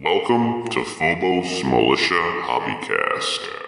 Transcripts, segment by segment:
Welcome to Phobos Militia Hobbycast.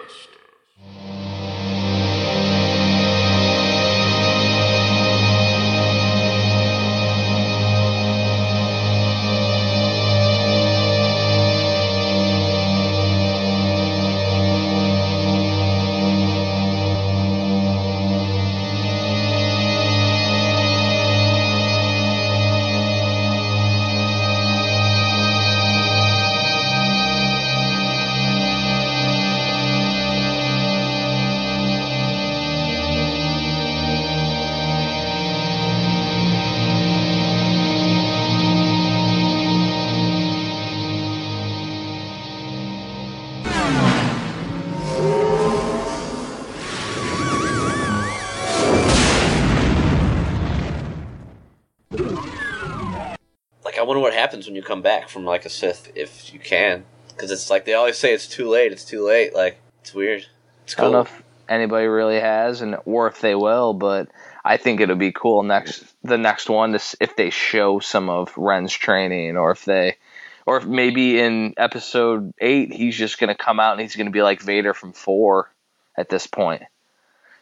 Happens when you come back from like a Sith, if you can, because it's like they always say it's too late. It's too late. Like, it's weird. It's I don't know if anybody really has, and or if they will, but I think it'll be cool next the next one to if they show some of Ren's training, or if they, or if maybe in episode eight he's just gonna come out and he's gonna be like Vader from four at this point.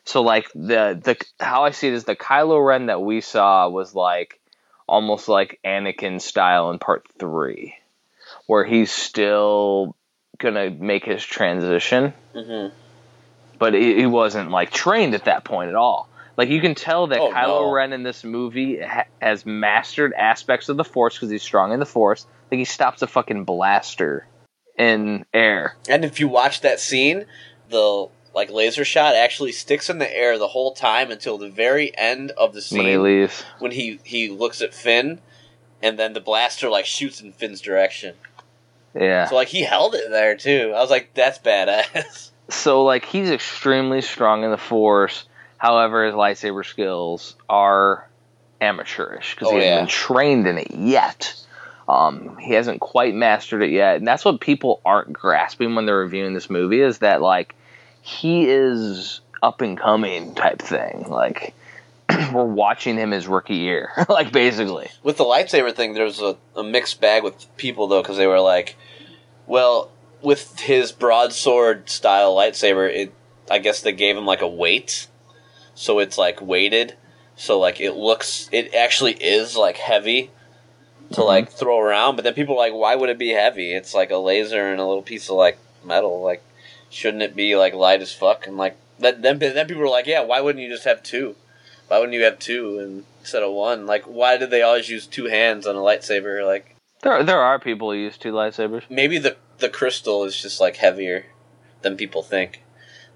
So like the the how I see it is the Kylo Ren that we saw was like almost like Anakin style in part three, where he's still gonna make his transition hmm but he, he wasn't like trained at that point at all. Like you can tell that Oh, Kylo no. Ren in this movie ha- has mastered aspects of the Force because he's strong in the Force. Like he stops a fucking blaster in air. And if you watch that scene, the like laser shot actually sticks in the air the whole time until the very end of the scene when he leaves. when he he looks at Finn, and then the blaster like shoots in Finn's direction. Yeah. So like he held it there too. I was like, that's badass. So like he's extremely strong in the Force. However, his lightsaber skills are amateurish because Oh, he hasn't yeah. been trained in it yet. Um, he hasn't quite mastered it yet, and that's what people aren't grasping when they're reviewing this movie is that like he is up and coming type thing. Like we're watching him his rookie year, like basically. with the lightsaber thing, there was a, a mixed bag with people though, because they were like, well, with his broadsword style lightsaber, it I guess they gave him like a weight, so it's like weighted, so like it looks, it actually is like heavy to mm-hmm. like throw around. But then people are like, why would it be heavy? It's like a laser and a little piece of like metal. Like, shouldn't it be like light as fuck? And like that, then then people were like, yeah, why wouldn't you just have two? Why wouldn't you have two and- instead of one? Like, why did they always use two hands on a lightsaber? Like, There there are people who use two lightsabers. maybe the the crystal is just like heavier than people think.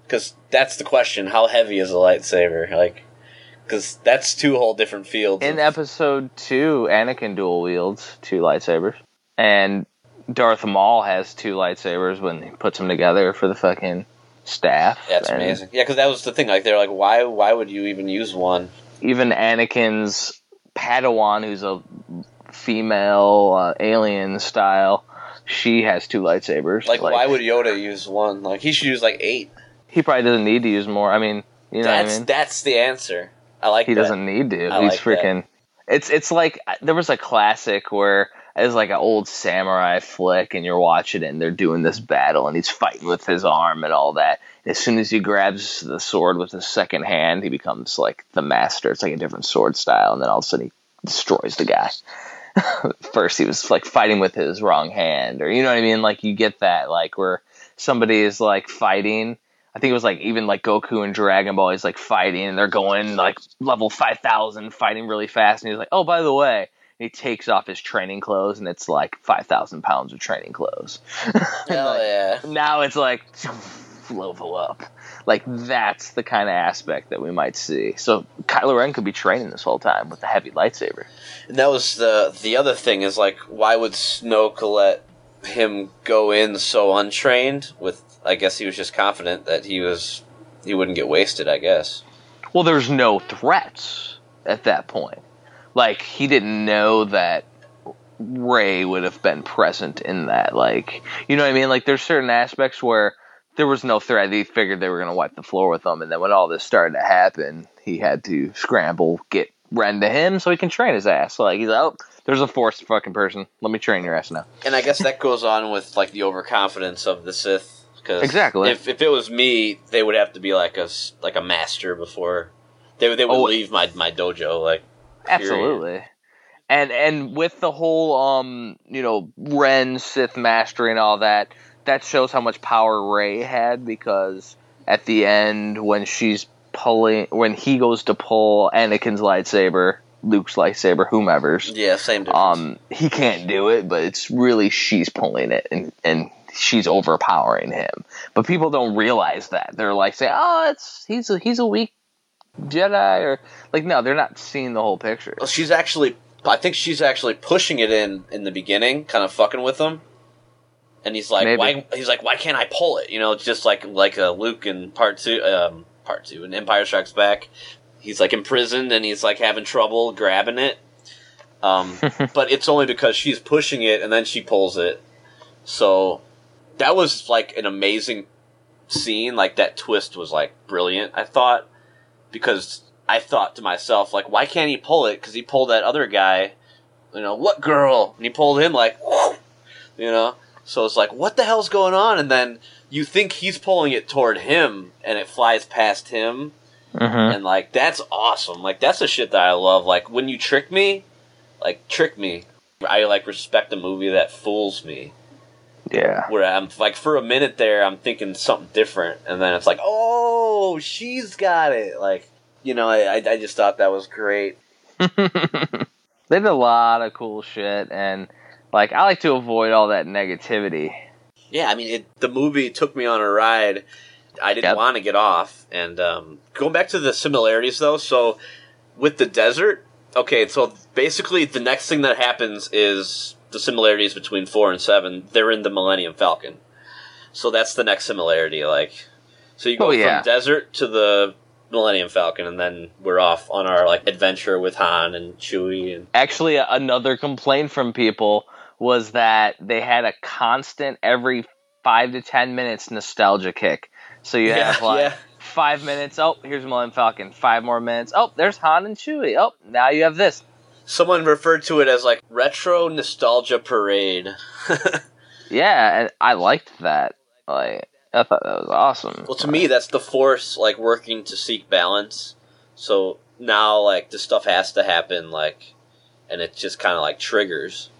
Because that's the question: how heavy is a lightsaber? Like, because that's two whole different fields. In of- episode two, Anakin dual wields two lightsabers, and Darth Maul has two lightsabers when he puts them together for the fucking staff. that's And amazing. Yeah, because that was the thing. Like, they're like, why why would you even use one? Even Anakin's Padawan, who's a female uh, alien style, she has two lightsabers. Like, why would Yoda use one? Like, he should use like eight. he probably doesn't need to use more? I mean, you know that's what I mean. that's the answer. I like. he that. doesn't need to. I He's like that. freaking. It's it's like there was a classic where it's like an old samurai flick, and you're watching it, and they're doing this battle, and he's fighting with his arm and all that. As soon as he grabs the sword with his second hand, he becomes like the master. It's like a different sword style, and then all of a sudden he destroys the guy. First, he was like fighting with his wrong hand, or you know what I mean. Like you get that, like where somebody is like fighting. I think it was like even like Goku and Dragon Ball. He's like fighting, and they're going like level five thousand, fighting really fast. And he's like, "Oh, by the way," he takes off his training clothes, and it's like five thousand pounds of training clothes. Hell yeah. now it's like level up. Like that's the kind of aspect that we might see. So Kylo Ren could be training this whole time with the heavy lightsaber. And that was the the other thing is like, why would Snoke let him go in so untrained? With I guess he was just confident that he was he wouldn't get wasted. I guess. Well, there's no threats at that point. Like he didn't know that Rey would have been present in that. Like you know what I mean? Like there's certain aspects where there was no threat. He figured they were gonna wipe the floor with them, and then when all this started to happen, he had to scramble, get Ren to him so he can train his ass. Like he's like, oh, there's a force fucking person. Let me train your ass now. And I guess that goes on with like the overconfidence of the Sith. Cause Exactly. If, if it was me, they would have to be like a like a master before they would- they would Oh. leave my my dojo. Like period. Absolutely. And and with the whole um you know Ren Sith mastery and all that, that shows how much power Rey had because at the end when she's pulling when he goes to pull Anakin's lightsaber, Luke's lightsaber, whomever's, Yeah, same difference. um he can't do it, but it's really she's pulling it and and she's overpowering him. But people don't realize that. They're like say, "Oh, it's he's a, he's a weak Jedi," or like no, they're not seeing the whole picture. Well, she's actually. I think she's actually pushing it in in the beginning, kind of fucking with him. And he's like, Maybe. why? He's like, why can't I pull it? You know, it's just like like a Luke in part two, um, part two, in Empire Strikes Back. He's like imprisoned and he's like having trouble grabbing it. Um, but it's only because she's pushing it and then she pulls it. So that was like an amazing scene. Like that twist was like brilliant. I thought because I thought to myself like, why can't he pull it? Because he pulled that other guy. You know what girl? And he pulled him like, you know. So it's like, what the hell's going on? And then you think he's pulling it toward him, and it flies past him, Mm-hmm. and like that's awesome. Like that's the shit that I love. Like when you trick me, like trick me. I like respect a movie that fools me. Yeah. Where I'm like for a minute there, I'm thinking something different, and then it's like, oh, she's got it. Like you know, I I just thought that was great. they did a lot of cool shit, and like I like to avoid all that negativity. Yeah, I mean, it, the movie took me on a ride. I didn't Yep. want to get off. And um, going back to the similarities, though, so with the desert, okay, so basically the next thing that happens is the similarities between four and seven. They're in the Millennium Falcon, so that's the next similarity. Like, so you go Oh, yeah. from desert to the Millennium Falcon, and then we're off on our like adventure with Han and Chewie and Actually, another complaint from people was that they had a constant every five to ten minutes nostalgia kick. So you Yeah, have like yeah. five minutes. Oh, here's Millennium Falcon. Five more minutes. Oh, there's Han and Chewie. Oh, now you have this. Someone referred to it as like retro nostalgia parade. Yeah, and I liked that. Like I thought that was awesome. Well, to me, that's the force like working to seek balance. So now, like this stuff has to happen, like, and it just kind of like triggers.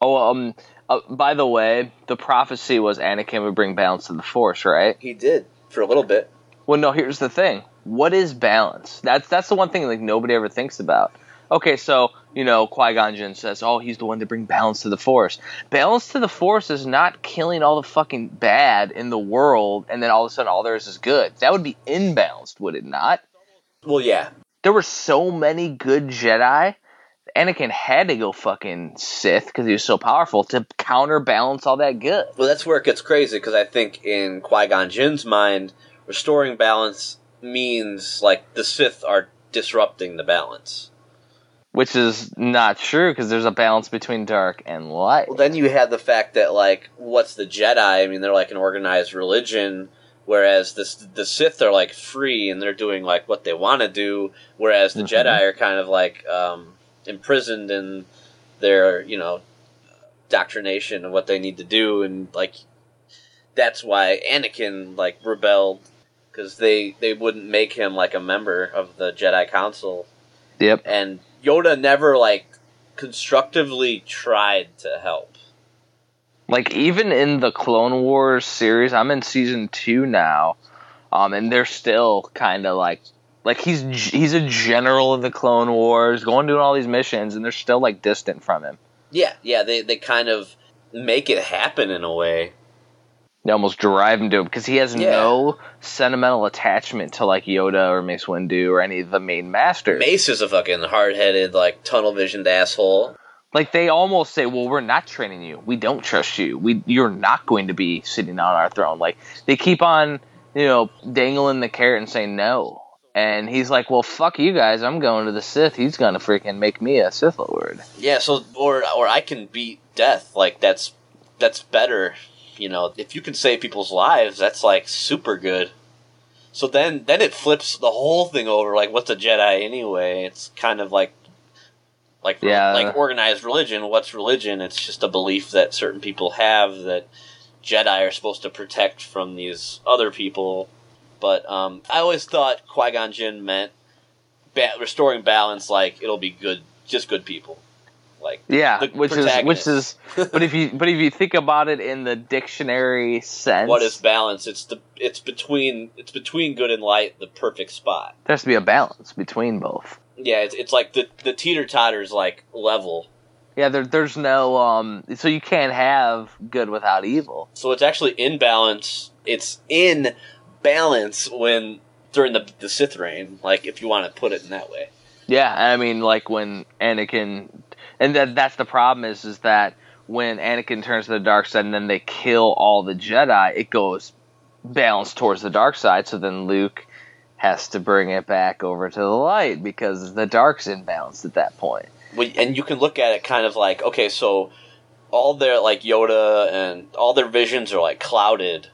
Oh, um. Uh, by the way, the prophecy was Anakin would bring balance to the Force, right? He did for a little bit. Well, no. Here's the thing. What is balance? That's that's the one thing like nobody ever thinks about. Okay, so you know Qui Gon Jinn says, "Oh, he's the one to bring balance to the Force." Balance to the Force is not killing all the fucking bad in the world, and then all of a sudden all there is is good. That would be imbalanced, would it not? Well, yeah, There were so many good Jedi. Anakin had to go fucking Sith because he was so powerful to counterbalance all that good. well, that's where it gets crazy because I think in Qui Gon Jinn's mind, restoring balance means like the Sith are disrupting the balance. Which is not true because there's a balance between dark and light. Well, then you have the fact that like, what's the Jedi? I mean, they're like an organized religion, whereas the the Sith are like free and they're doing like what they want to do, whereas the Mhm. Jedi are kind of like um, imprisoned in their you know doctrination of what they need to do, and like that's why Anakin like rebelled because they they wouldn't make him like a member of the Jedi Council Yep. and Yoda never like constructively tried to help. Like even in the Clone Wars series, I'm in season two now, um, and they're still kind of like, like he's he's a general of the Clone Wars, going doing all these missions, and they're still like distant from him. Yeah, yeah, they they kind of make it happen in a way. They almost drive him to it because he has Yeah. no sentimental attachment to like Yoda or Mace Windu or any of the main masters. Mace is a fucking hard-headed, like tunnel-visioned asshole. Like they almost say, "Well, we're not training you. We don't trust you. We you're not going to be sitting on our throne." Like they keep on, you know, dangling the carrot and saying no. And he's like, "Well, fuck you guys. I'm going to the Sith. He's gonna freaking make me a Sith Lord." Yeah, so or or I can beat death. Like that's that's better. You know, if you can save people's lives, that's like super good. So then then it flips the whole thing over. Like, what's a Jedi anyway? It's kind of like like Yeah. like organized religion. What's religion? It's just a belief that certain people have that Jedi are supposed to protect from these other people. But um, I always thought Qui Gon Jinn meant ba- restoring balance. Like it'll be good, just good people. Like Yeah, which is which is but if you but if you think about it in the dictionary sense, what is balance? It's the it's between it's between good and light, the perfect spot. there has to be a balance between both. Yeah, it's, it's like the the teeter totter's like level. Yeah, there, there's no um, so you can't have good without evil. So it's actually in balance. It's in balance when during the the Sith reign. Like if you want to put it in that way. Yeah, I mean, like when Anakin, and that that's the problem is is that when Anakin turns to the dark side and then they kill all the Jedi, it goes balanced towards the dark side. So then Luke has to bring it back over to the light because the dark's imbalanced at that point. And you can look at it kind of like okay, so all their like Yoda and all their visions are like clouded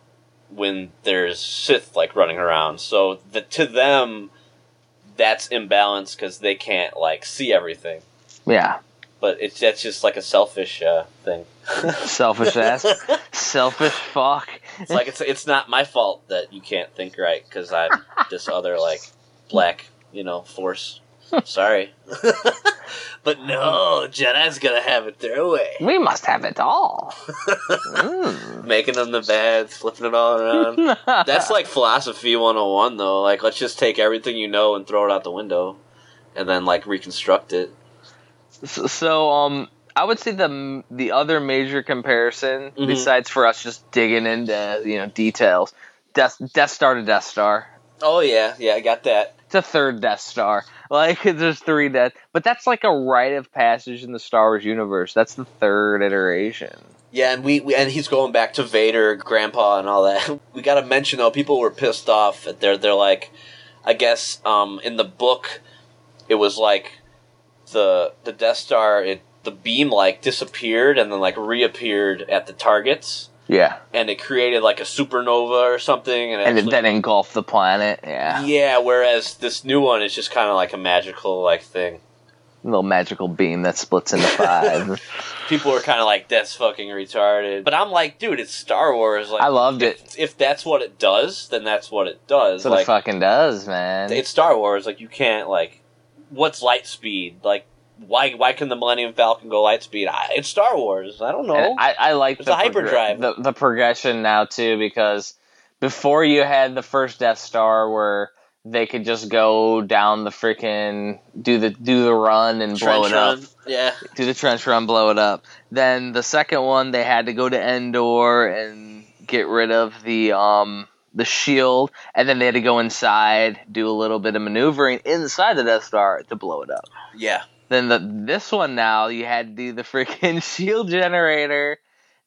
when there's Sith like running around. So the, to them, that's imbalanced because they can't like see everything. Yeah, But it's that's just like a selfish uh, thing. selfish ass, selfish fuck. It's like it's it's not my fault that you can't think right because I'm this other like black you know force. Sorry, but no, Jedi's gonna have it their way, We must have it all. Mm. making them the bad, flipping it all around. That's like philosophy 101 though. Like let's just take everything you know and throw it out the window, and then like reconstruct it. So, so, um, I would say the the other major comparison, Mhm. besides for us just digging into you know details, Death Death Star to Death Star. Oh yeah, yeah, I got that. It's a third Death Star. Like there's three Death, but that's like a rite of passage in the Star Wars universe. That's the third iteration. Yeah, and we, we and he's going back to Vader, Grandpa, and all that. We got to mention though, people were pissed off. They're they're like, I guess um, in the book, it was like the the Death Star, it the beam like disappeared and then like reappeared at the targets, Yeah, and it created like a supernova or something, and, it and it actually- then engulfed the planet. Yeah, yeah. Whereas this new one is just kind of like a magical like thing. A little magical beam that splits into five. People were kind of like, "That's fucking retarded," but I'm like, dude, it's Star Wars. Like, I loved it. if, if that's what it does, then that's what it does. That's what like, it fucking does, man. it's Star Wars. Like, you can't like, what's light speed? Like, why why can the Millennium Falcon go light speed? I, it's Star Wars. I don't know. And I, I like It's the hyperdrive. the, the progression now too because before you had the first Death Star where they could just go down the freaking do the do the run and blow Trench it up. Yeah, do the trench run, blow it up. Then the second one they had to go to Endor and get rid of the um the shield, and then they had to go inside, do a little bit of maneuvering inside the Death Star to blow it up. yeah. Then the this one now you had to do the freaking shield generator.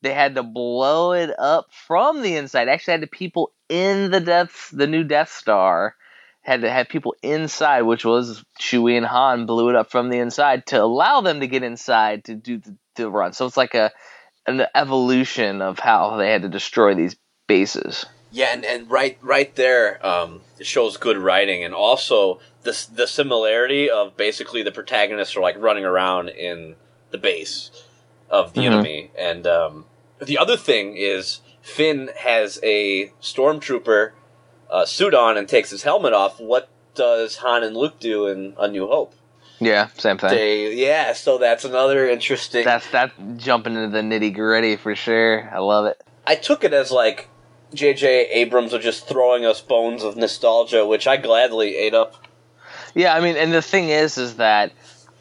They had to blow it up from the inside. Actually, had the people in the Death, the new Death Star, had to have people inside, which was Chewie and Han blew it up from the inside to allow them to get inside to do the, the run. So it's like a an evolution of how they had to destroy these bases. Yeah, and, and right right there, um, it shows good writing, and also the the similarity of basically the protagonists are like running around in the base of the Mhm. enemy, and um, the other thing is Finn has a stormtrooper uh, suit on and takes his helmet off. What does Han and Luke do in A New Hope? Yeah, same thing. They yeah, so that's another interesting. That's that jumping into the nitty gritty for sure. I love it. I took it as like J.J. Abrams was just throwing us bones of nostalgia, which I gladly ate up. Yeah, I mean, and the thing is, is that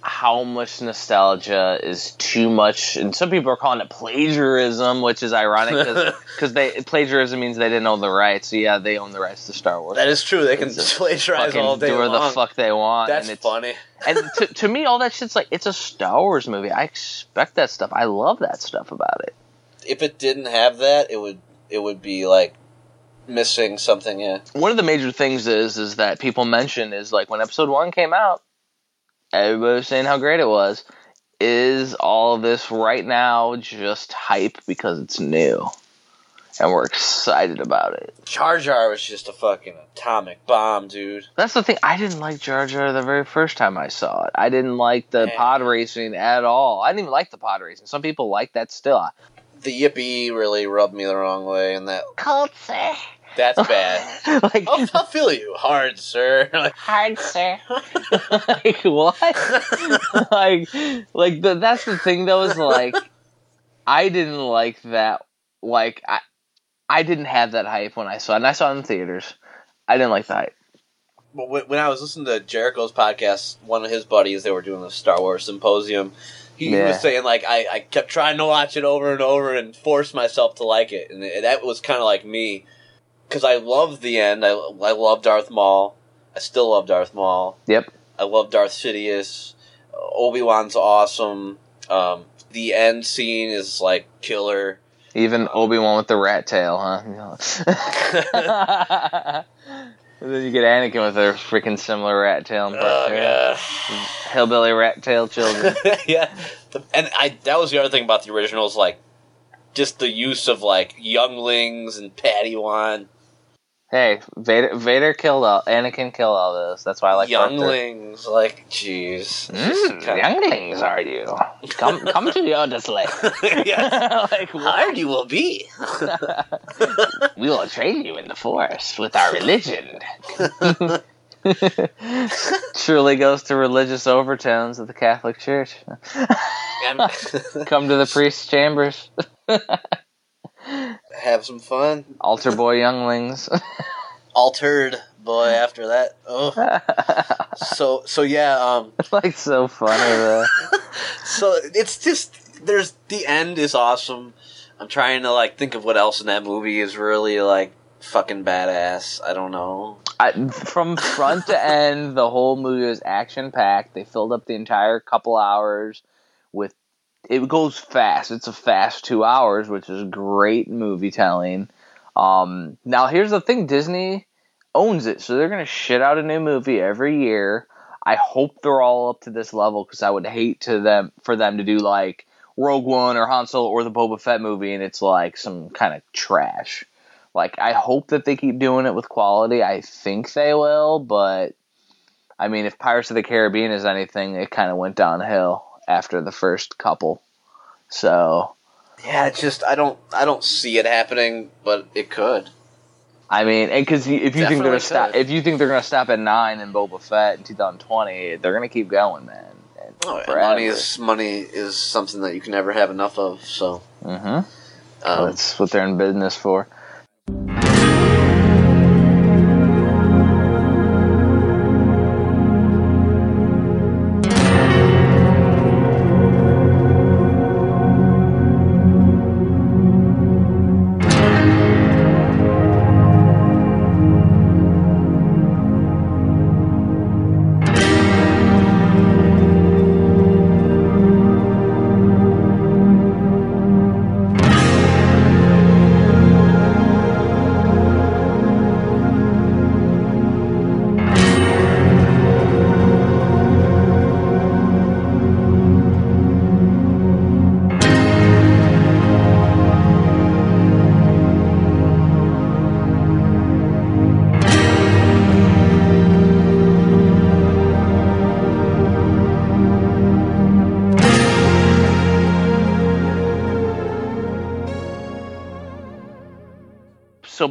how much nostalgia is too much, and some people are calling it plagiarism, which is ironic because they plagiarism means they didn't own the rights. So yeah, they own the rights to Star Wars. That is true. They can It's plagiarize all day do long. the fuck they want. That's and it's, funny. and to, to me, all that shit's like it's a Star Wars movie. I expect that stuff. I love that stuff about it. If it didn't have that, it would it would be like missing something. Yeah. one of the major things is is that people mention is like when episode one came out, everybody was saying how great it was. Is all of this right now just hype because it's new? and we're excited about it. Jar Jar was just a fucking atomic bomb, dude. That's the thing. I didn't like Jar Jar the very first time I saw it. I didn't like the Yeah. pod racing at all. I didn't even like the pod racing. Some people like that still. The yippee really rubbed me the wrong way, and that Cold, sir. that's bad. like oh, I feel you, hard, sir. Like, hard, sir. like what? like, like the, that's the thing though. Is like, I didn't like that. Like I, I didn't have that hype when I saw it, and I saw it in theaters. I didn't like the hype. But when when I was listening to Jericho's podcast, one of his buddies, they were doing the Star Wars symposium. He Yeah. was saying like I, I kept trying to watch it over and over and force myself to like it, and that was kind of like me because I love the end. I I love Darth Maul. I still love Darth Maul. Yep. I love Darth Sidious. Obi Wan's awesome. Um, the end scene is like killer. Even Obi Wan with the rat tail, huh? and then you get Anakin with a freaking similar rat tail. Part Oh god. Hillbilly rat tail children. yeah, The- and I that was the other thing about the originals, like just the use of like younglings and Padawan, hey, Vader, Vader killed all. Anakin killed all those. That's why I like younglings. Like, jeez, Mm, younglings are you? Come, come to the other slave. like? Hard you will be. We will train you in the force with our religion. Truly goes to religious overtones of the Catholic Church. Come to the priest's chambers. Have some fun. Altar boy younglings. Altered boy. After that, oh, so so yeah. Um, like so funny though. so it's just there's the end is awesome. I'm trying to like think of what else in that movie is really like fucking badass. I don't know. I, from front to end, the whole movie was action packed. They filled up the entire couple hours. It goes fast. It's a fast two hours, which is great movie telling. Um, now here's the thing: Disney owns it, so they're gonna shit out a new movie every year. I hope they're all up to this level because I would hate to them for them to do like Rogue One or Han Solo or the Boba Fett movie, and it's like some kind of trash. Like I hope that they keep doing it with quality. I think they will, but I mean, if Pirates of the Caribbean is anything, it kind of went downhill after the first couple. So Yeah, it's just I don't I don't see it happening, but it could. I mean, and because if you think they're gonna stop, if you think they're gonna stop at nine in Boba Fett in 2020, they're gonna keep going, man. Oh, forever. money is money is something that you can never have enough of. So Mhm. um, That's what they're in business for.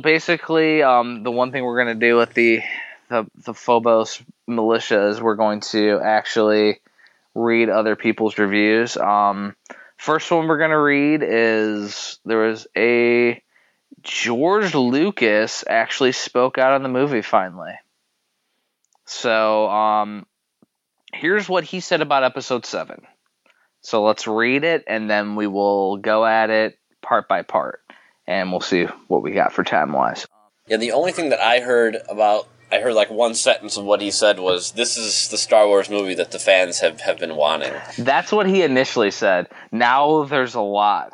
Basically, um, the one thing we're gonna do with the the, the Phobos militia is we're going to actually read other people's reviews. Um, first one we're gonna read is there was a George Lucas actually spoke out on the movie finally. So um, here's what he said about episode seven. So let's read it and then we will go at it part by part and we'll see what we got for time wise. yeah, the only thing that I heard about I heard like one sentence of what he said was this is the Star Wars movie that the fans have, have been wanting. That's what he initially said. Now there's a lot.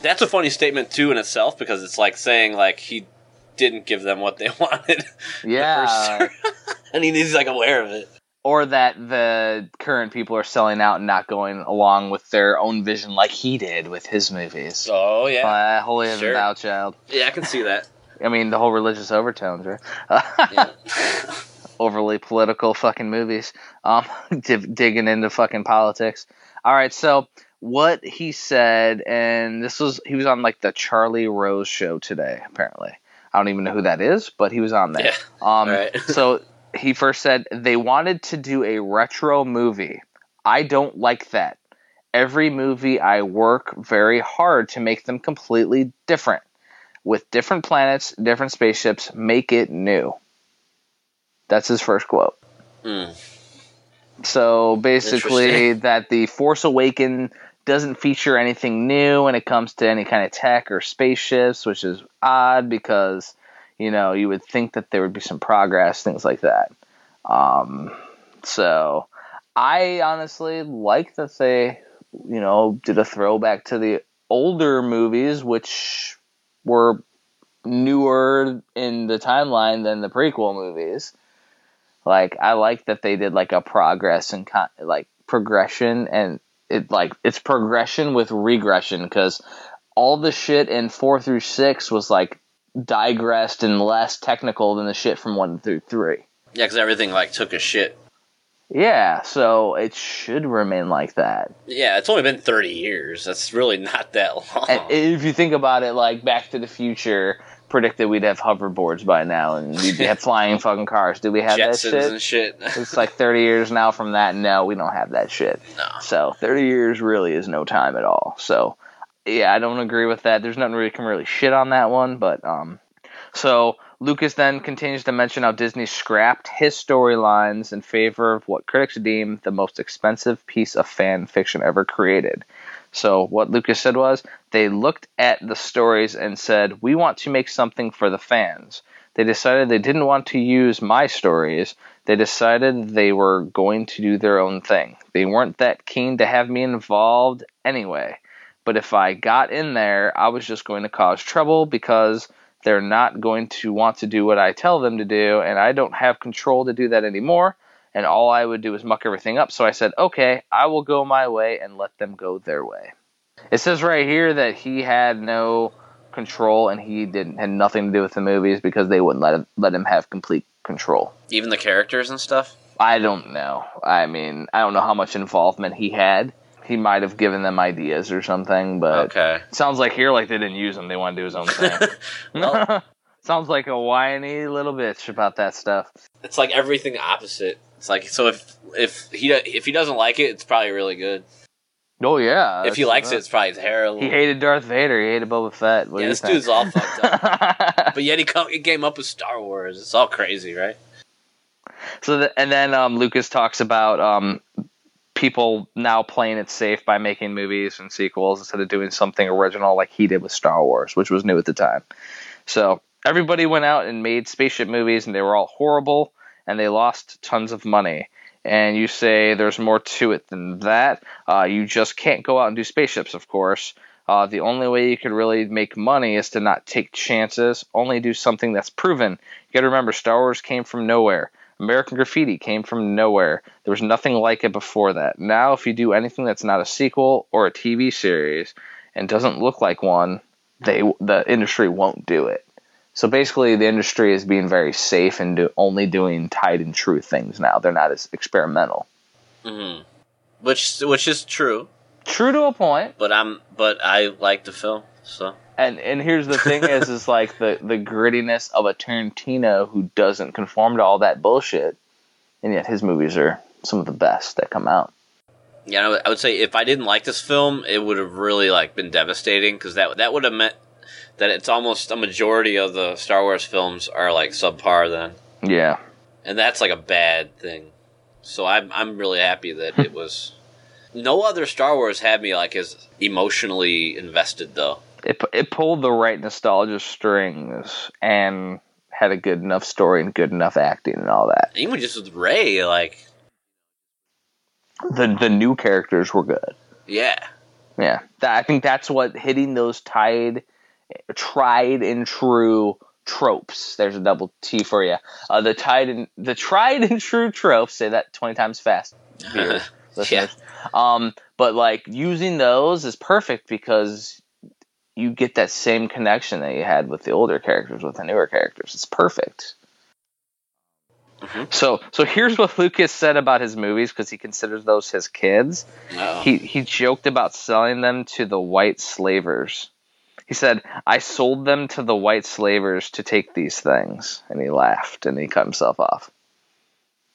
That's a funny statement too in itself because it's like saying like he didn't give them what they wanted. Yeah. and he- he's like aware of it. Or that the current people are selling out and not going along with their own vision like he did with his movies. Oh yeah, Uh, Holy Sure. Thou Child. yeah, I can see that. I mean, the whole religious overtones, right? Yeah. Overly political fucking movies. Um, digging into fucking politics. All right, so what he said, and this was he was on like the Charlie Rose show today. Apparently, I don't even know who that is, but he was on there. Yeah. Um, Right. so he first said they wanted to do a retro movie. I don't like that. Every movie I work very hard to make them completely different. With different planets, different spaceships, make it new. That's his first quote. Mm. So basically, that the Force Awaken doesn't feature anything new when it comes to any kind of tech or spaceships, which is odd because you know you would think that there would be some progress, things like that. Um, so I honestly like that they, you know, did a throwback to the older movies, which were newer in the timeline than the prequel movies. Like I like that they did like a progress and con- like progression and it like it's progression with regression because all the shit in four through six was like digressed and less technical than the shit from one through three. Yeah, because everything like took a shit. Yeah, so it should remain like that. Yeah, it's only been thirty years. That's really not that long. And if you think about it, like Back to the Future predicted we'd have hoverboards by now and we'd have flying fucking cars. Do we have that Jetsons shit? and shit. It's like 30 years now from that. No, we don't have that shit. no. So 30 years really is no time at all. So yeah, I don't agree with that. There's nothing really can really shit on that one, but um so Lucas then continues to mention how Disney scrapped his storylines in favor of what critics deem the most expensive piece of fan fiction ever created. So what Lucas said was they looked at the stories and said, "We want to make something for the fans." They decided they didn't want to use my stories. They decided they were going to do their own thing. They weren't that keen to have me involved anyway. But if I got in there, I was just going to cause trouble because they're not going to want to do what I tell them to do, and I don't have control to do that anymore. And all I would do is muck everything up. So I said, okay, I will go my way and let them go their way. It says right here that he had no control and he didn't had nothing to do with the movies because they wouldn't let him, let him have complete control. Even the characters and stuff. I don't know. I mean, I don't know how much involvement he had. He might have given them ideas or something, but Okay. sounds like here like they didn't use him. They want to do his own thing. Well- sounds like a whiny little bitch about that stuff. It's like everything opposite. It's like so if if he if he doesn't like it, it's probably really good. Oh yeah. if he likes it, it's probably terrible. he hated Darth Vader. He hated Boba Fett. What yeah, this think? dude's all fucked up. But yet he come, he came up with Star Wars. It's all crazy, right? So the, and then um, Lucas talks about um, people now playing it safe by making movies and sequels instead of doing something original like he did with Star Wars, which was new at the time. So everybody went out and made spaceship movies, and they were all horrible, and they lost tons of money. And you say there's more to it than that. Uh, you just can't go out and do spaceships, of course. Uh, the only way you could really make money is to not take chances, only do something that's proven. You got to remember, Star Wars came from nowhere. American Graffiti came from nowhere. There was nothing like it before that. Now, if you do anything that's not a sequel or a TV series and doesn't look like one, they the industry won't do it. So basically, the industry is being very safe and do, only doing tied and true things now. They're not as experimental. hmm Which which is true, True to a point. but I'm but I like the film, so And and here's the thing is is like the the grittiness of a Tarantino who doesn't conform to all that bullshit, and yet his movies are some of the best that come out. yeah. I would, I would say if I didn't like this film, it would have really like been devastating because that that would have meant that it's almost a majority of the Star Wars films are like subpar then, Yeah. and that's like a bad thing. So I'm I'm really happy that it was. No other Star Wars had me like as emotionally invested though. It it pulled the right nostalgia strings and had a good enough story and good enough acting and all that. Even just with Rey, like The the new characters were good. yeah, Yeah, I think that's what hitting those tied, tried and true tropes. There's a double T for you. Uh, the tried and the tried and true tropes. Say that twenty times fast. Beer, listeners. Um, but like using those is perfect because you get that same connection that you had with the older characters with the newer characters. It's perfect. Mhm. So, so here's what Lucas said about his movies because he considers those his kids. Uh-oh. He he joked about selling them to the white slavers. He said, "I sold them to the white slavers to take these things," and he laughed and he cut himself off.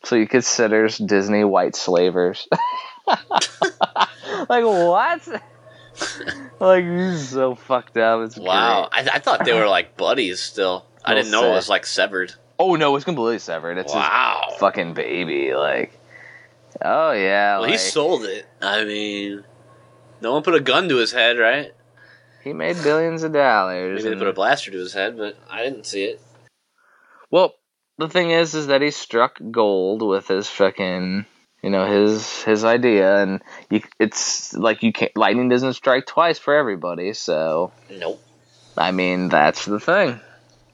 So he considers Disney white slavers. like what? like he's so fucked up. It's wow. I, I thought they were like buddies still. I didn't know it was like severed. Oh no, it's completely severed. It's wow. his fucking baby. Like, oh yeah. well, he sold it. I mean, no one put a gun to his head, right? he made billions of dollars. Maybe they and- put a blaster to his head, but I didn't see it. Well, the thing is, is that he struck gold with his fucking, you know, his his idea, and you, it's like you can't. Lightning doesn't strike twice for everybody, so Nope. I mean that's the thing.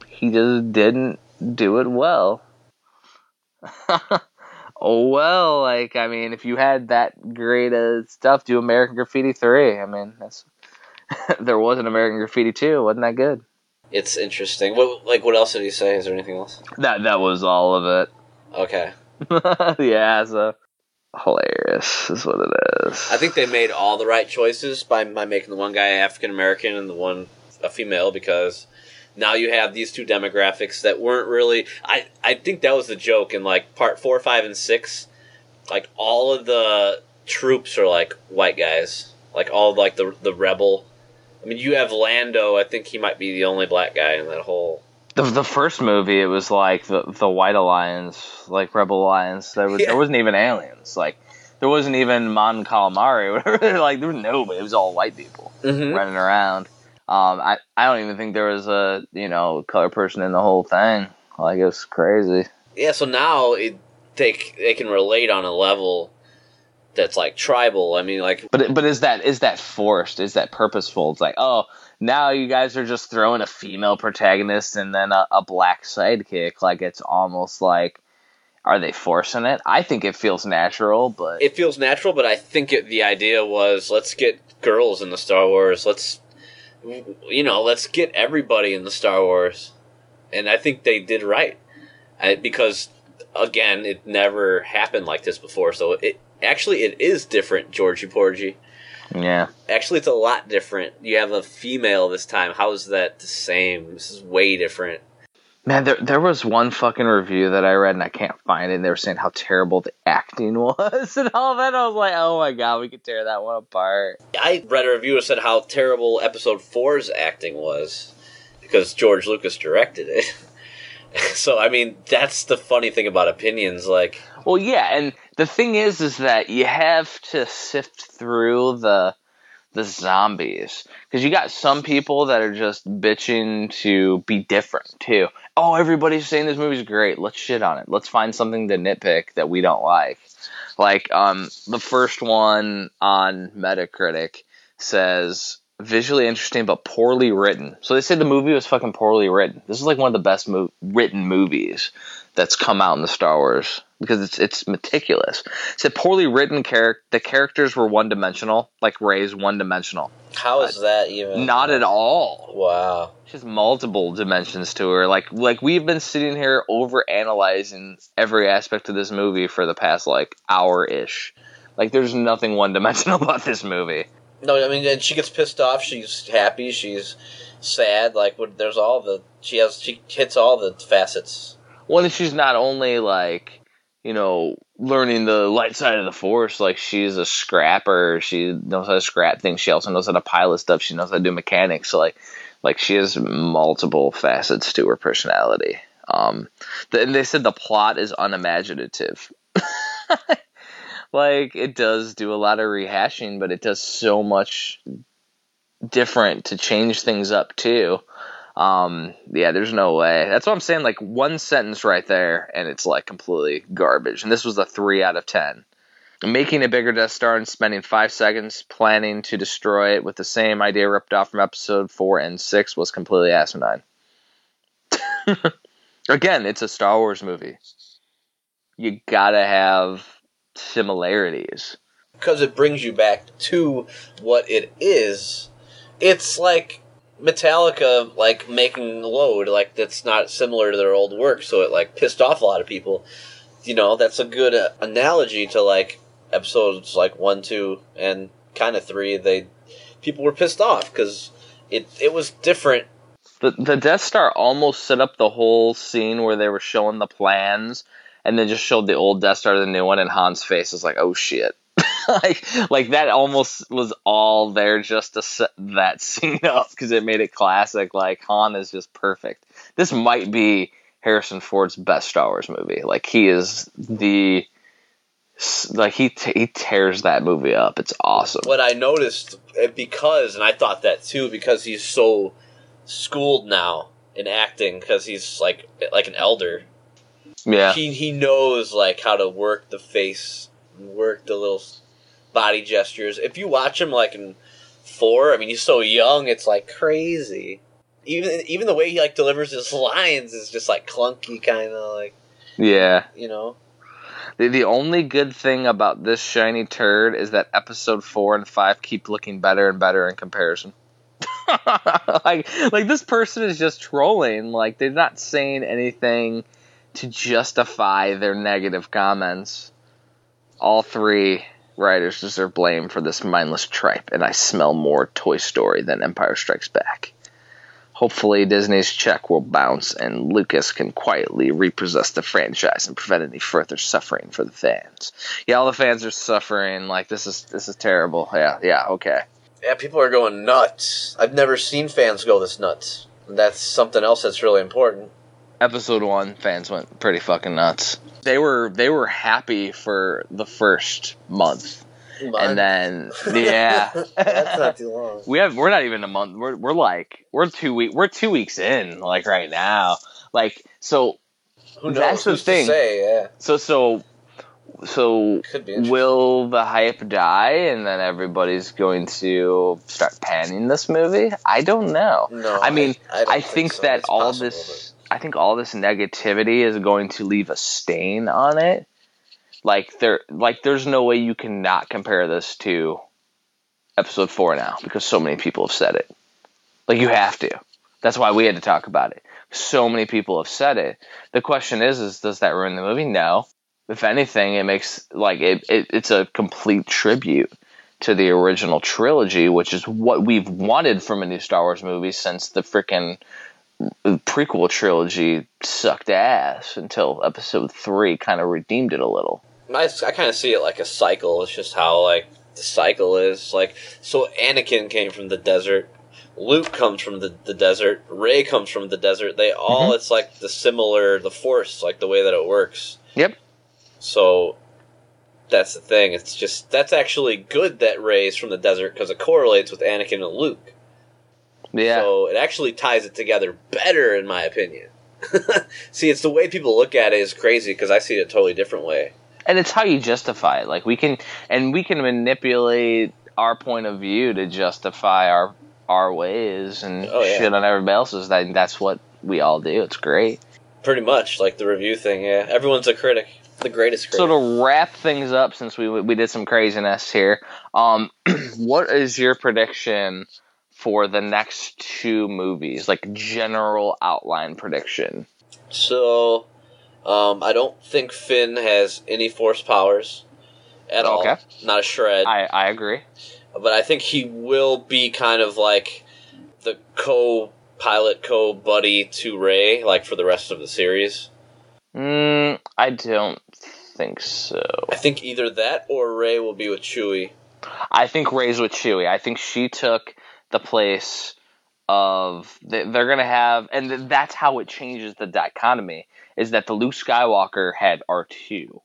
He just didn't do it well. oh well, like I mean, if you had that great uh, stuff, do American Graffiti three. I mean, that's there was an American Graffiti two. Wasn't that good? It's interesting. What like what else did he say? Is there anything else? That that was all of it. Okay. yeah, so hilarious is what it is. I think they made all the right choices by, by making the one guy African American and the one a female because now you have these two demographics that weren't really. I I think that was the joke in like part four, five, and six. Like all of the troops are like white guys. Like all like the the rebel. I mean, you have Lando. I think he might be the only black guy in that whole. The, the first movie, it was like the the White Alliance, like Rebel Alliance. There was Yeah. there wasn't even aliens. Like there wasn't even Mon Calamari. Whatever. like there was nobody. It was all white people Mm-hmm. running around. Um, I I don't even think there was a you know color person in the whole thing. Like it was crazy. Yeah, so now it, they they can relate on a level that's like tribal. I mean, like But but is that is that forced? Is that purposeful? It's like oh now you guys are just throwing a female protagonist and then a, a black sidekick. Like it's almost like are they forcing it? I think it feels natural, but it feels natural, but I think it, the idea was let's get girls in the Star Wars. Let's you know, let's get everybody in the Star Wars, and I think they did right I, because again, it never happened like this before. So it actually it is different, Georgie Porgy. Yeah. Actually, it's a lot different. You have a female this time. How is that the same? This is way different. Man, there there was one fucking review that I read and I can't find it. And they were saying how terrible the acting was and all that. I was like, oh my god, we could tear that one apart. I read a review that said how terrible Episode 4's acting was because George Lucas directed it. so, I mean, that's the funny thing about opinions. Like, Well, yeah, and the thing is, is that you have to sift through the the zombies because you got some people that are just bitching to be different too. Oh, everybody's saying this movie's great. Let's shit on it. Let's find something to nitpick that we don't like. Like, um, the first one on Metacritic says visually interesting but poorly written. So they said the movie was fucking poorly written. This is like one of the best mo- written movies that's come out in the Star Wars because it's it's meticulous. It's a poorly written character. The characters were one dimensional, like Rey's one dimensional. how is that even? Not at all. Wow. Just multiple dimensions to her. Like like we've been sitting here over analyzing every aspect of this movie for the past like hour ish. Like there's nothing one dimensional about this movie. No, I mean, and she gets pissed off. She's happy. She's sad. Like, there's all the. She has. She hits all the facets. Well, and she's not only like, you know, learning the light side of the force, like she's a scrapper. She knows how to scrap things. She also knows how to pilot stuff. She knows how to do mechanics. So like, like she has multiple facets to her personality. Um, the, and they said the plot is unimaginative. like it does do a lot of rehashing, but it does so much different to change things up too. Um, yeah, there's no way. That's what I'm saying. Like one sentence right there, and it's like completely garbage. And this was a three out of ten. Making a bigger Death Star and spending five seconds planning to destroy it with the same idea ripped off from episode four and six was completely asinine. Again, it's a Star Wars movie. You gotta have similarities. because it brings you back to what it is. It's like Metallica, like making Load, like that's not similar to their old work, so it like pissed off a lot of people. You know, that's a good uh, analogy to like episodes like one, two, and kind of three. They people were pissed off because it it was different. The the Death Star almost set up the whole scene where they were showing the plans and then just showed the old Death Star, the new one, and Han's face is like, oh shit. like, like that almost was all there just to set that scene up because it made it classic. Like Han is just perfect. This might be Harrison Ford's best Star Wars movie. Like he is the like he t- he tears that movie up. It's awesome. What I noticed eh, because, and I thought that too, because he's so schooled now in acting, because he's like like an elder. Yeah, he he knows like how to work the face, work the little body gestures. If you watch him like in four, I mean he's so young, it's like crazy. Even even the way he like delivers his lines is just like clunky, kind of like yeah. you know. The, the only good thing about this shiny turd is that episode four and five keep looking better and better in comparison. like like this person is just trolling. Like they're not saying anything to justify their negative comments. All three writers deserve blame for this mindless tripe, and I smell more Toy Story than Empire Strikes Back. Hopefully, Disney's check will bounce and Lucas can quietly repossess the franchise and prevent any further suffering for the fans. Yeah, all the fans are suffering. Like this is this is terrible. Yeah, yeah, okay. Yeah, people are going nuts. I've never seen fans go this nuts. That's something else that's really important. Episode one, fans went pretty fucking nuts. They were they were happy for the first month, and then yeah, that's not too long. we have we're not even a month. We're we're like we're two week we're two weeks in like right now. Like so, Who knows? That's the Who's to thing. say, yeah. so so so Could be interesting. will the hype die and then everybody's going to start panning this movie? I don't know. No, I mean, I, I, don't think, so. that It's all possible, this, I think all this negativity is going to leave a stain on it. Like there, like there's no way you can not compare this to episode four now because so many people have said it. Like you have to. That's why we had to talk about it. So many people have said it. The question is, is does that ruin the movie? No. If anything, it makes like it, it it's a complete tribute to the original trilogy, which is what we've wanted from a new Star Wars movie since the freaking prequel trilogy sucked ass until episode three kind of redeemed it a little. I, I kind of see it like a cycle. It's just how like the cycle is. Like so, Anakin came from the desert. Luke comes from the, the desert. Rey comes from the desert. They all. Mhm. It's like the similar the Force, like the way that it works. Yep. So that's the thing. It's just that's actually good that Rey's from the desert because it correlates with Anakin and Luke. Yeah. So it actually ties it together better, in my opinion. see, it's the way people look at it is crazy because I see it a totally different way. and it's how you justify it. Like we can, and we can manipulate our point of view to justify our our ways and Oh, yeah. shit on everybody else's. That that's what we all do. It's great. Pretty much like the review thing. Yeah, everyone's a critic, the greatest critic. So to wrap things up, since we we did some craziness here, um, what is your prediction for the next two movies? Like general outline prediction. So, um, I don't think Finn has any force powers at all. Okay. Not a shred. I I agree. but I think he will be kind of like the co-pilot, co-buddy to Rey, like for the rest of the series. Mm, I don't think so. I think either that or Rey will be with Chewie. I think Rey's with Chewie. I think she took the place of they- they're gonna have, and that's how it changes the dichotomy. Is that the Luke Skywalker had R two,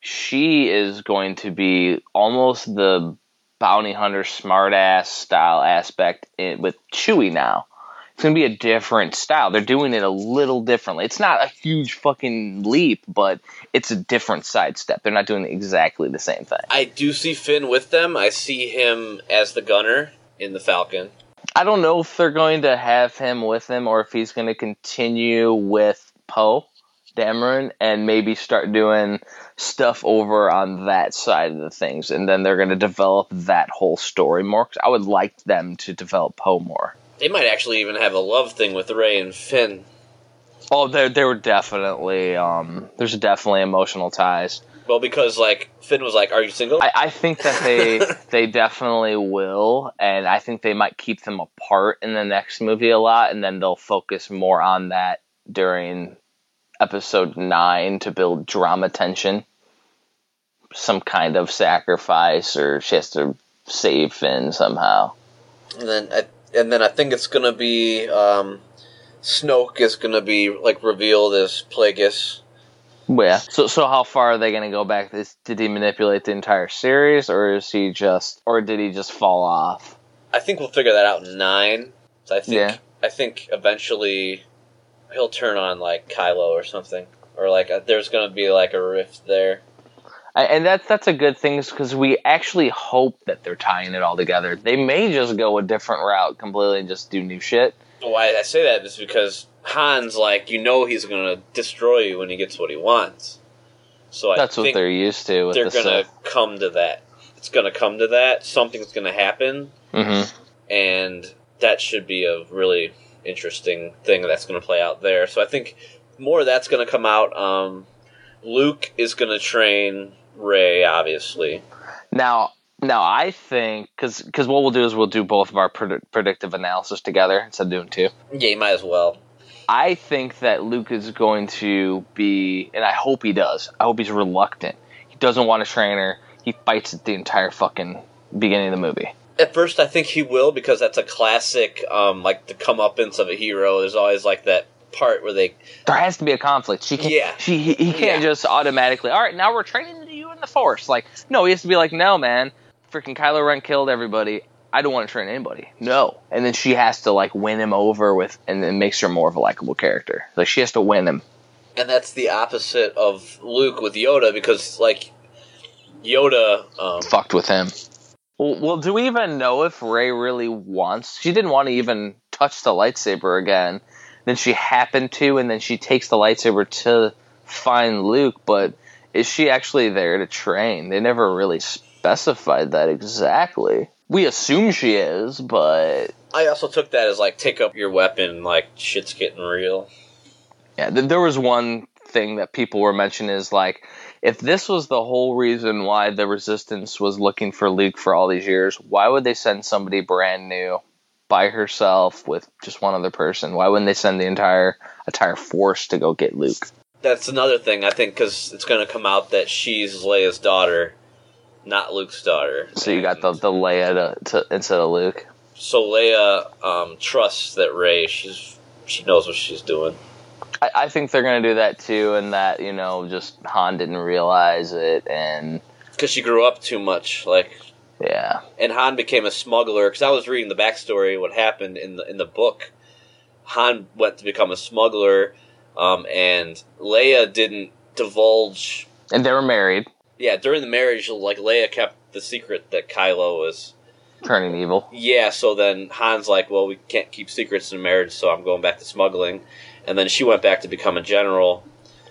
she is going to be almost the bounty hunter, smartass style aspect in, with Chewie now. It's gonna be a different style. They're doing it a little differently. It's not a huge fucking leap, but it's a different sidestep. They're not doing exactly the same thing. I do see Finn with them. I see him as the gunner in the Falcon. I don't know if they're going to have him with him or if he's going to continue with Poe Dameron and maybe start doing stuff over on that side of the things, and then they're going to develop that whole story more. 'Cause I would like them to develop Poe more. They might actually even have a love thing with Rey and Finn. Oh, there there were definitely um, there's definitely emotional ties. Well, because like Finn was like, "Are you single?" I, I think that they they definitely will, and I think they might keep them apart in the next movie a lot, and then they'll focus more on that during episode nine to build drama tension. Some kind of sacrifice, or she has to save Finn somehow. and then I, and then I think it's gonna be um, Snoke is gonna be like revealed as Plagueis. Yeah. So so how far are they going to go back? Is, did he manipulate the entire series, or is he just, or did he just fall off? I think we'll figure that out in nine. So I think Yeah. I think eventually he'll turn on like Kylo or something, or like uh, there's gonna be like a rift there. And that's that's a good thing because we actually hope that they're tying it all together. They may just go a different route completely and just do new shit. Why I say that is because Han's like you know he's gonna destroy you when he gets what he wants. So I That's what they're used to with they're the gonna Sith. come to that. It's gonna come to that. Something's gonna happen, hmm and that should be a really interesting thing that's gonna play out there. So I think more of that's gonna come out. Um, Luke is gonna train Rey, obviously. Now, now I think because because what we'll do is we'll do both of our predi- predictive analysis together instead of doing two. Yeah, you might as well. I think that Luke is going to be, and I hope he does. I hope he's reluctant. He doesn't want to train her. He fights at the entire fucking beginning of the movie. At first, I think he will because that's a classic, um, like the comeuppance of a hero. There's always like that part where they There has to be a conflict. She can't. Yeah. She he, he can't Yeah. just automatically. All right, now we're training you in the Force. Like no, he has to be like, no, man. Freaking Kylo Ren killed everybody. I don't want to train anybody. No. And then she has to like win him over with, and then makes her more of a likable character. Like she has to win him. and that's the opposite of Luke with Yoda because like Yoda, um, Fucked with him. Well, well, do we even know if Rey really wants? She didn't want to even touch the lightsaber again. Then she happened to, and then she takes the lightsaber to find Luke. But is she actually there to train? They never really specified that exactly. We assume she is, but I also took that as like take up your weapon, like shit's getting real. Yeah, th- there was one thing that people were mentioning is like, if this was the whole reason why the Resistance was looking for Luke for all these years, why would they send somebody brand new by herself with just one other person? Why wouldn't they send the entire entire force to go get Luke? That's another thing I think because it's going to come out that she's Leia's daughter, not Luke's daughter. So you got the the Leia to, to instead of Luke. So Leia um, trusts that Rey. She's she knows what she's doing. I, I think they're gonna do that too, and that you know just Han didn't realize it, and because she grew up too much. Like, yeah, and Han became a smuggler. Because I was reading the backstory, what happened in the in the book. Han went to become a smuggler, um, and Leia didn't divulge. and they were married, Yeah, during the marriage, like Leia kept the secret that Kylo was. turning evil. Yeah, so then Han's like, well, we can't keep secrets in marriage, so I'm going back to smuggling. And then she went back to become a general.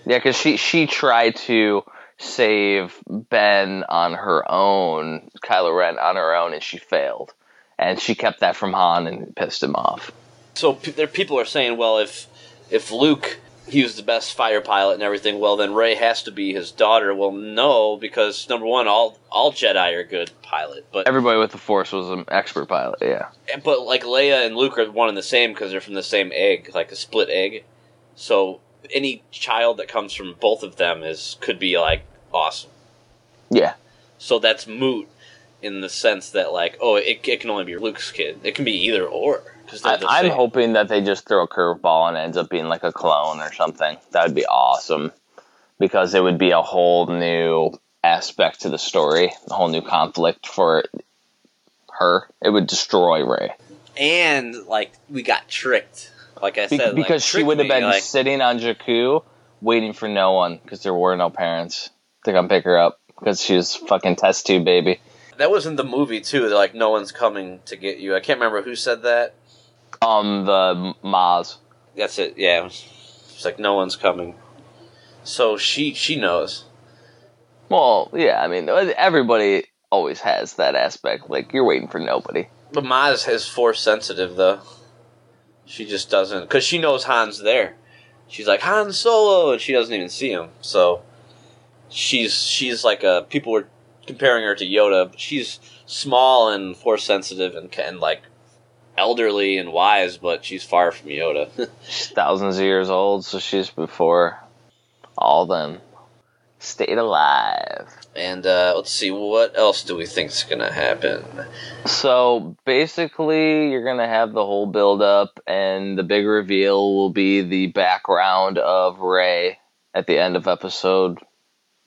Yeah, because she she tried to save Ben on her own, Kylo Ren on her own, and she failed. And she kept that from Han and pissed him off. So p- there, people are saying, well, if if Luke he was the best fighter pilot and everything, well, then Rey has to be his daughter. Well, no, because number one, all all Jedi are good pilot, but Everybody with the Force was an expert pilot. Yeah, but like Leia and Luke are one and the same because they're from the same egg, like a split egg. So any child that comes from both of them is could be like awesome. yeah. So that's moot in the sense that like, oh, it, it can only be Luke's kid. It can be either or. I, I'm hoping that they just throw a curveball and it ends up being like a clone or something. That would be awesome because it would be a whole new aspect to the story, a whole new conflict for her. It would destroy Rey. and like we got tricked. Like I Be- said, like, because she would have been like, sitting on Jakku waiting for no one because there were no parents to come pick her up because she was fucking test tube baby. That was in the movie too. They're like, no one's coming to get you. I can't remember who said that. Um, the Maz. That's it. Yeah, it's like no one's coming. So she she knows. Well, yeah, I mean, everybody always has that aspect. Like, you're waiting for nobody. But Maz is force sensitive though. She just doesn't because she knows Han's there. She's like Han Solo, and she doesn't even see him. So she's she's like a people were comparing her to Yoda. But she's small and force sensitive and and like elderly and wise, but she's far from Yoda. she's thousands of years old, so she's before all them. Stayed alive. And uh, let's see, what else do we think is gonna happen? So basically, you're gonna have the whole build up, and the big reveal will be the background of Rey at the end of episode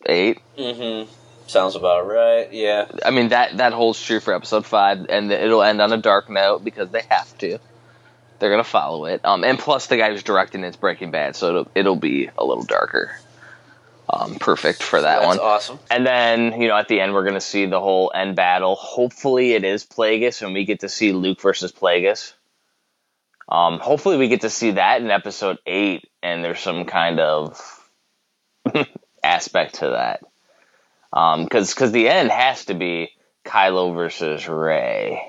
eight. Mm-hmm. Sounds about right. Yeah. I mean that that holds true for episode five, and it'll end on a dark note because they have to. They're gonna follow it. Um, and plus the guy who's directing it's Breaking Bad, so it'll it'll be a little darker um, perfect for that That's one. awesome. And then, you know, at the end, we're going to see the whole end battle. Hopefully, it is Plagueis, and we get to see Luke versus Plagueis. Um, hopefully, we get to see that in episode 8, and there's some kind of aspect to that. Because um, cause the end has to be Kylo versus Rey.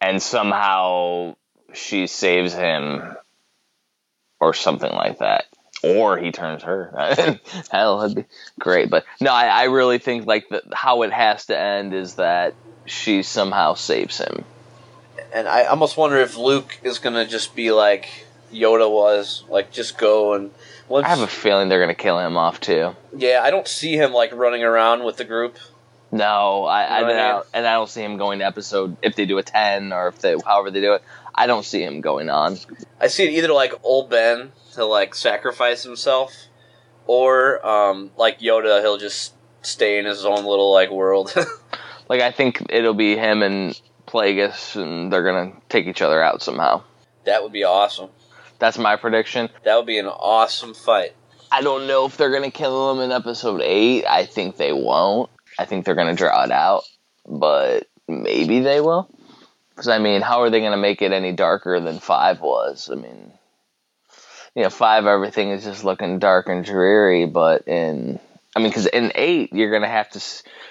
And somehow she saves him, or something like that or he turns her. Hell, that'd be great. But no, I, I really think like the, how it has to end is that she somehow saves him. And I almost wonder if Luke is gonna just be like Yoda was, like just go and. Once, I have a feeling they're gonna kill him off too. Yeah, I don't see him like running around with the group. No, I, you know I, I, I and I don't see him going to episode if they do a ten or if they however they do it. I don't see him going on. I see it either like old Ben to like sacrifice himself, or um, like Yoda, he'll just stay in his own little like world. like I think it'll be him and Plagueis, and they're gonna take each other out somehow. That would be awesome. That's my prediction. That would be an awesome fight. I don't know if they're gonna kill him in episode eight. I think they won't. I think they're gonna draw it out, but maybe they will. Because I mean, how are they gonna make it any darker than five was? I mean, you know, five everything is just looking dark and dreary, but in I mean, because in eight you're gonna have to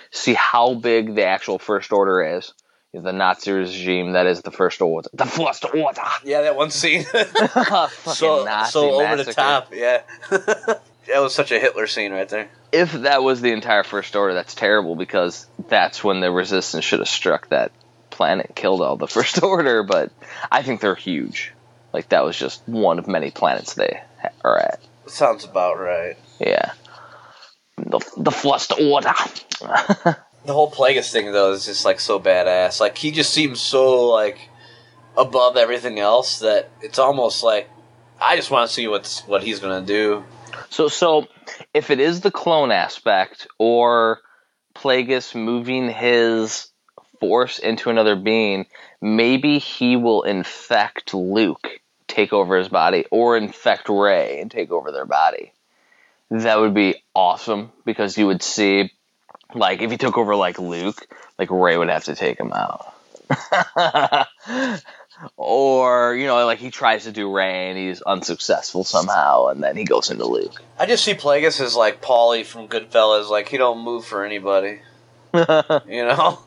see how big the actual first order is. The Nazi regime that is the first order, the first order. Yeah, that one scene. so Nazi so over the top. Yeah, that was such a Hitler scene right there. If that was the entire first order, that's terrible because that's when the resistance should have struck that planet, and killed all the first order. But I think they're huge. Like that was just one of many planets they are at. Sounds about right. Yeah. The the First Order. The whole Plagueis thing though is just like so badass. Like he just seems so like above everything else that it's almost like I just want to see what's what he's gonna do. So so if it is the clone aspect or Plagueis moving his force into another being, maybe he will infect Luke take over his body or infect Rey and take over their body. That would be awesome because you would see, like, if he took over like Luke, like Rey would have to take him out. or you know, like he tries to do Rey and he's unsuccessful somehow, and then he goes into Luke. I just see Plagueis as like Paulie from Goodfellas, like he don't move for anybody. you know.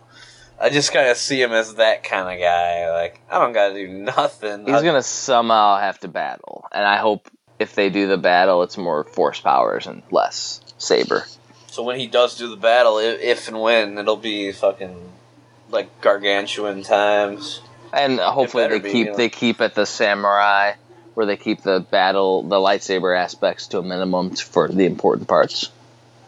I just kind of see him as that kind of guy. Like, I don't got to do nothing. He's going to somehow have to battle. And I hope if they do the battle, it's more force powers and less saber. So when he does do the battle, if and when, it'll be fucking like gargantuan times. And hopefully they be, keep you know. they keep at the samurai where they keep the battle the lightsaber aspects to a minimum for the important parts.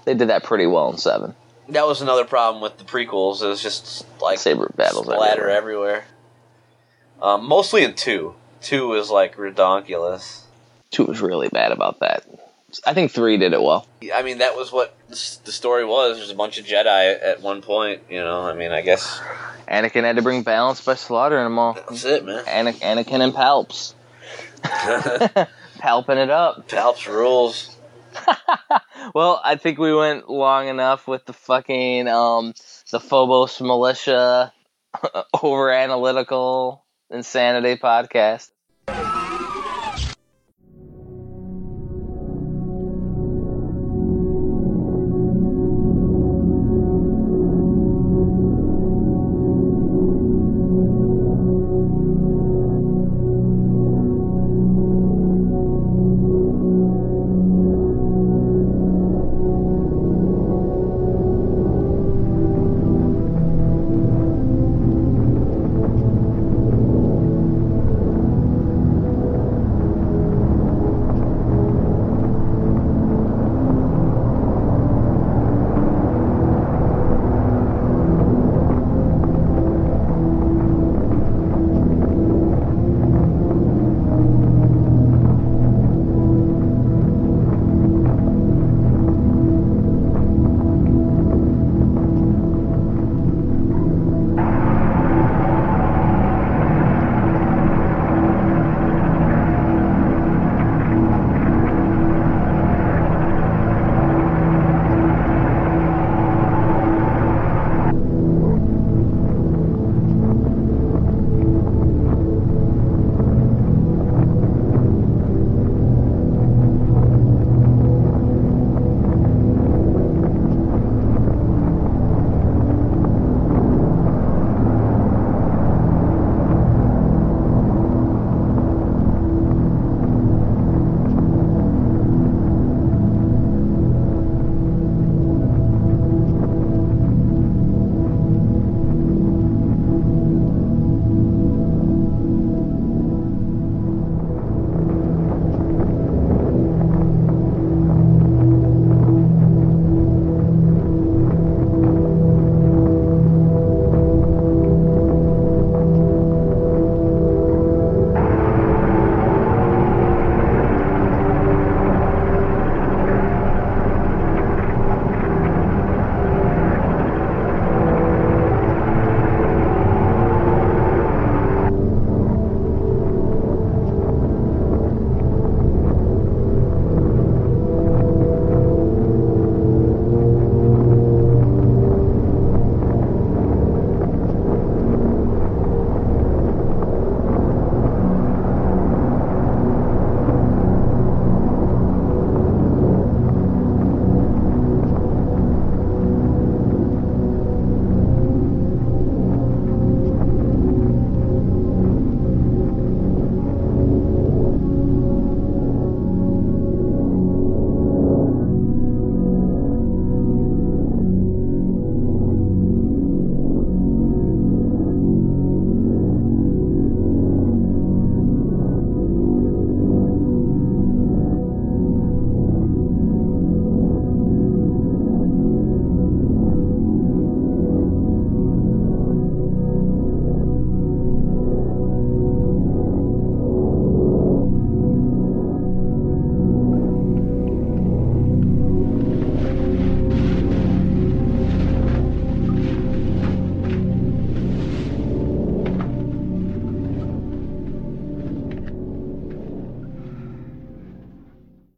They did that pretty well in 7 that was another problem with the prequels. It was just like saber battles splatter everywhere. everywhere. Um, mostly in two. Two was like redonkulous. Two was really bad about that. I think three did it well. I mean, that was what the story was. There's a bunch of Jedi at one point. You know, I mean, I guess Anakin had to bring balance by slaughtering them all. That's it, man. Anakin and Palps. Palping it up. Palps rules. well, I think we went long enough with the fucking um, the Phobos Militia over analytical insanity podcast.